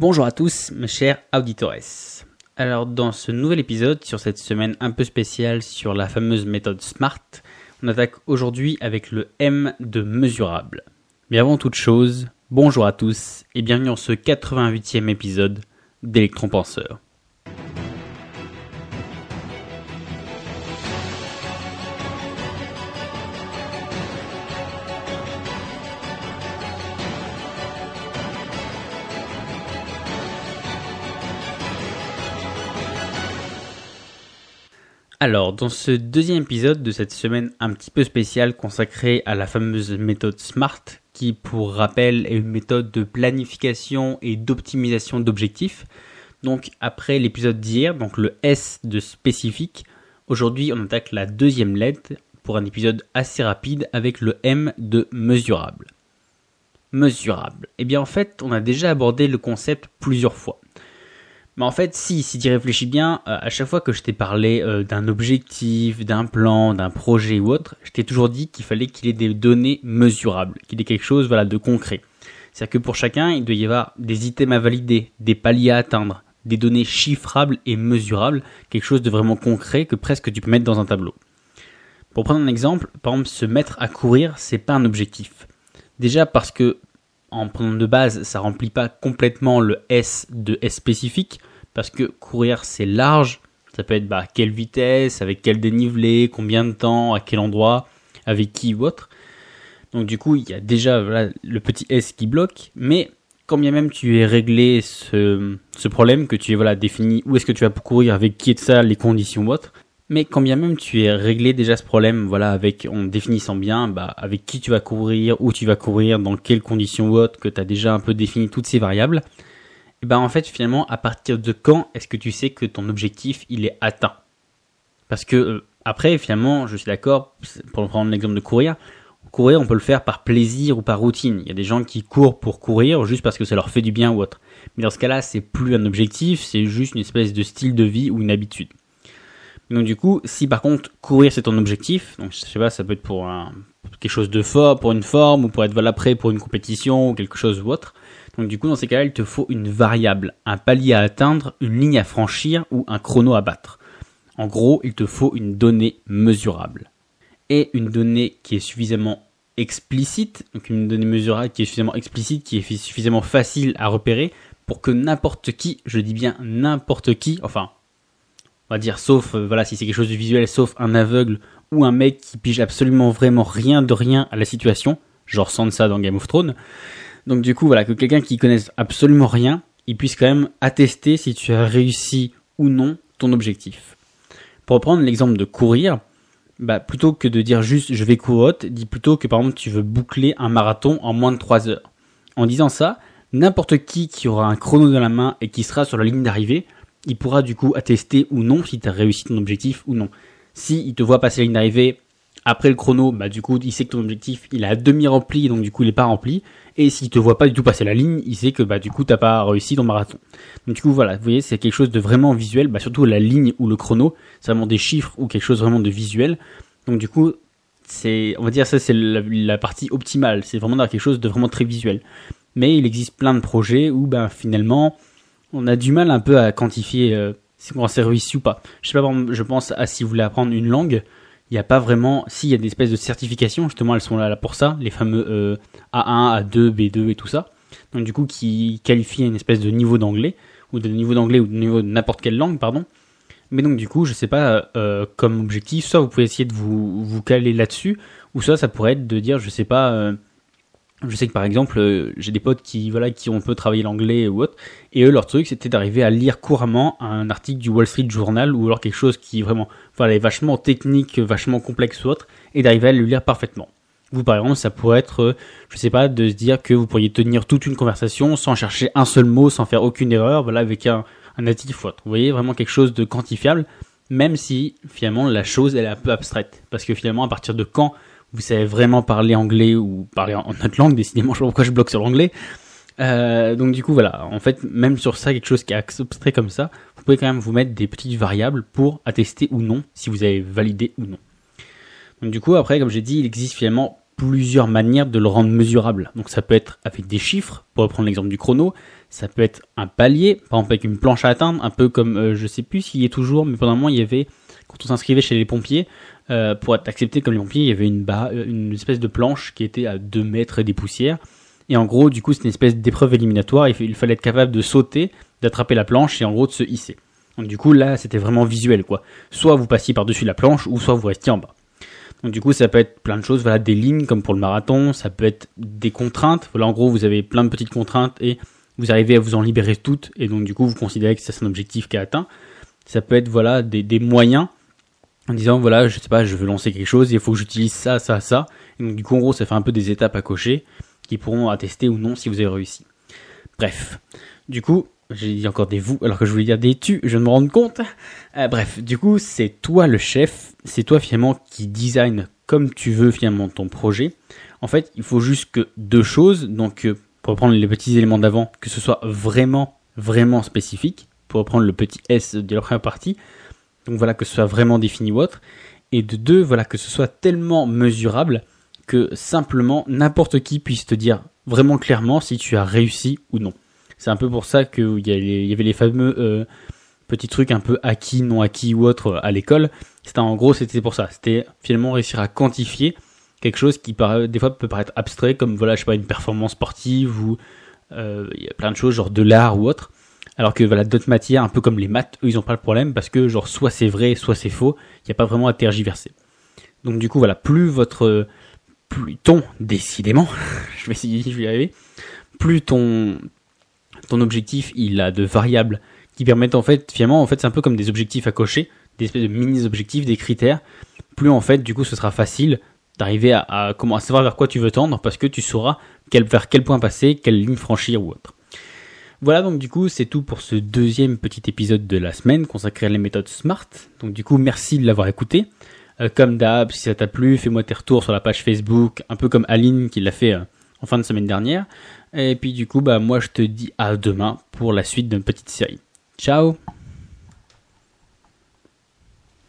Bonjour à tous, mes chers auditores. Alors, dans ce nouvel épisode, sur cette semaine un peu spéciale sur la fameuse méthode SMART, on attaque aujourd'hui avec le M de mesurable. Mais avant toute chose, bonjour à tous et bienvenue dans ce 88e épisode d'Electron Penseur. Alors, dans ce deuxième épisode de cette semaine un petit peu spéciale consacrée à la fameuse méthode SMART, qui pour rappel est une méthode de planification et d'optimisation d'objectifs. Donc après l'épisode d'hier, donc le S de spécifique, aujourd'hui on attaque la deuxième lettre pour un épisode assez rapide avec le M de mesurable. Mesurable. Eh bien en fait, on a déjà abordé le concept plusieurs fois. Mais en fait, si, si tu réfléchis bien, euh, à chaque fois que je t'ai parlé euh, d'un objectif, d'un plan, d'un projet ou autre, je t'ai toujours dit qu'il fallait qu'il ait des données mesurables, qu'il ait quelque chose voilà, de concret. C'est-à-dire que pour chacun, il doit y avoir des items à valider, des paliers à atteindre, des données chiffrables et mesurables, quelque chose de vraiment concret que presque tu peux mettre dans un tableau. Pour prendre un exemple, par exemple, se mettre à courir, c'est pas un objectif. Déjà parce que en prenant de base, ça remplit pas complètement le S de S spécifique, parce que courir c'est large, ça peut être bah, quelle vitesse, avec quel dénivelé, combien de temps, à quel endroit, avec qui ou autre. Donc du coup, il y a déjà le petit S qui bloque, mais quand bien même tu es réglé ce, problème, que tu es voilà, défini où est-ce que tu vas courir, avec qui est ça, les conditions ou autre, mais quand bien même tu es réglé déjà ce problème, voilà, avec en définissant bien, bah, avec qui tu vas courir, où tu vas courir, dans quelles conditions ou autres, que tu as déjà un peu défini toutes ces variables, et ben en fait finalement à partir de quand est-ce que tu sais que ton objectif il est atteint? Parce que euh, après finalement, je suis d'accord, pour prendre l'exemple de courir, courir on peut le faire par plaisir ou par routine. Il y a des gens qui courent pour courir juste parce que ça leur fait du bien ou autre. Mais dans ce cas-là, c'est plus un objectif, c'est juste une espèce de style de vie ou une habitude. Donc du coup, si par contre courir c'est ton objectif, donc je sais pas, ça peut être pour quelque chose de fort, pour une forme, ou pour être voilà prêt pour une compétition ou quelque chose ou autre. Donc du coup, dans ces cas-là, il te faut une variable, un palier à atteindre, une ligne à franchir ou un chrono à battre. En gros, il te faut une donnée mesurable. Et une donnée qui est suffisamment explicite, donc une donnée mesurable qui est suffisamment explicite, qui est suffisamment facile à repérer pour que n'importe qui, je dis bien n'importe qui, enfin dire sauf euh, voilà si c'est quelque chose de visuel sauf un aveugle ou un mec qui pige absolument vraiment rien de rien à la situation genre Sansa dans Game of Thrones donc du coup voilà que quelqu'un qui connaisse absolument rien il puisse quand même attester si tu as réussi ou non ton objectif pour reprendre l'exemple de courir bah, plutôt que de dire juste je vais courir, dis plutôt que par exemple tu veux boucler un marathon en moins de 3 heures. En disant ça, n'importe qui qui aura un chrono dans la main et qui sera sur la ligne d'arrivée il pourra du coup attester ou non si tu as réussi ton objectif ou non. Si il te voit passer la ligne d'arrivée après le chrono, bah du coup il sait que ton objectif il est à demi rempli donc du coup il est pas rempli. Et s'il te voit pas du tout passer la ligne, il sait que bah du coup t'as pas réussi ton marathon. Donc du coup voilà, vous voyez c'est quelque chose de vraiment visuel, bah surtout la ligne ou le chrono, c'est vraiment des chiffres ou quelque chose vraiment de visuel. Donc du coup c'est, on va dire ça c'est la, partie optimale, c'est vraiment quelque chose de vraiment très visuel. Mais il existe plein de projets où ben finalement on a du mal un peu à quantifier euh, si on s'est réussi ou pas. Je sais pas, je pense à si vous voulez apprendre une langue, il n'y a pas vraiment, s'il y a des espèces de certifications, justement elles sont là, pour ça, les fameux euh, A1, A2, B2 et tout ça. Donc du coup qui qualifient une espèce de niveau d'anglais, ou de niveau d'anglais ou de niveau de n'importe quelle langue, pardon. Mais donc du coup, je sais pas, euh, comme objectif, soit vous pouvez essayer de vous, vous caler là-dessus, ou soit ça pourrait être de dire, je sais pas, euh, je sais que par exemple, euh, j'ai des potes qui voilà qui ont un peu travaillé l'anglais ou autre, et eux leur truc c'était d'arriver à lire couramment un article du Wall Street Journal ou alors quelque chose qui vraiment voilà est vachement technique, vachement complexe ou autre, et d'arriver à le lire parfaitement. Vous par exemple, ça pourrait être, euh, je sais pas, de se dire que vous pourriez tenir toute une conversation sans chercher un seul mot, sans faire aucune erreur, voilà avec un, un ou autre. Vous voyez vraiment quelque chose de quantifiable, même si finalement la chose elle est un peu abstraite, parce que finalement à partir de quand vous savez vraiment parler anglais ou parler en autre langue, décidément, je sais pas pourquoi je bloque sur l'anglais. Euh, donc du coup voilà, en fait même sur ça quelque chose qui est abstrait comme ça, vous pouvez quand même vous mettre des petites variables pour attester ou non si vous avez validé ou non. Donc du coup après comme j'ai dit il existe finalement plusieurs manières de le rendre mesurable. Donc ça peut être avec des chiffres, pour reprendre l'exemple du chrono, ça peut être un palier, par exemple avec une planche à atteindre, un peu comme, euh, je sais plus s'il y est toujours, mais pendant un moment il y avait, quand on s'inscrivait chez les pompiers, euh, pour être accepté comme les pompiers, il y avait une, euh, une espèce de planche qui était à 2 mètres des poussières. Et en gros, du coup, c'est une espèce d'épreuve éliminatoire. Il fallait être capable de sauter, d'attraper la planche et en gros de se hisser. Donc du coup, là, c'était vraiment visuel, quoi. Soit vous passiez par-dessus la planche, ou soit vous restiez en bas. Donc du coup, ça peut être plein de choses, voilà, des lignes comme pour le marathon, ça peut être des contraintes. Voilà, en gros, vous avez plein de petites contraintes et vous arrivez à vous en libérer toutes, et donc du coup, vous considérez que c'est un objectif qui est atteint. Ça peut être voilà des, des moyens en disant voilà, je sais pas, je veux lancer quelque chose, il faut que j'utilise ça, ça, ça. Donc du coup, en gros, ça fait un peu des étapes à cocher qui pourront attester ou non si vous avez réussi. Bref, du coup, j'ai dit encore des vous alors que je voulais dire des tu, je me rends compte. Euh, bref, du coup, c'est toi le chef, c'est toi finalement qui design comme tu veux finalement ton projet. En fait, il faut juste que deux choses, donc euh, pour reprendre les petits éléments d'avant, que ce soit vraiment, vraiment spécifique, pour reprendre le petit S de la première partie, donc voilà, que ce soit vraiment défini ou autre, et de deux, voilà, que ce soit tellement mesurable que simplement n'importe qui puisse te dire vraiment clairement si tu as réussi ou non. C'est un peu pour ça qu'il y, avait les fameux euh, petits trucs un peu acquis, non acquis ou autres à l'école. C'était en gros, c'était pour ça. C'était finalement réussir à quantifier quelque chose qui des fois peut paraître abstrait, comme voilà, je sais pas, une performance sportive ou euh, il y a plein de choses, genre de l'art ou autre. Alors que voilà, d'autres matières, un peu comme les maths, eux, ils ont pas le problème parce que genre soit c'est vrai, soit c'est faux. Il n'y a pas vraiment à tergiverser. Donc du coup, voilà, plus votre plus ton, décidément, je vais essayer, je vais y arriver, plus ton, ton objectif, il a de variables qui permettent en fait, finalement, en fait, c'est un peu comme des objectifs à cocher, des espèces de mini-objectifs, des critères, plus en fait, du coup, ce sera facile d'arriver à, comment, à savoir vers quoi tu veux tendre parce que tu sauras vers quel point passer, quelle ligne franchir ou autre. Voilà donc du coup c'est tout pour ce deuxième petit épisode de la semaine consacré à les méthodes SMART. Donc du coup merci de l'avoir écouté. Euh, comme d'hab, si ça t'a plu, fais-moi tes retours sur la page Facebook, un peu comme Aline qui l'a fait euh, en fin de semaine dernière. Et puis du coup, bah moi je te dis à demain pour la suite d'une petite série. Ciao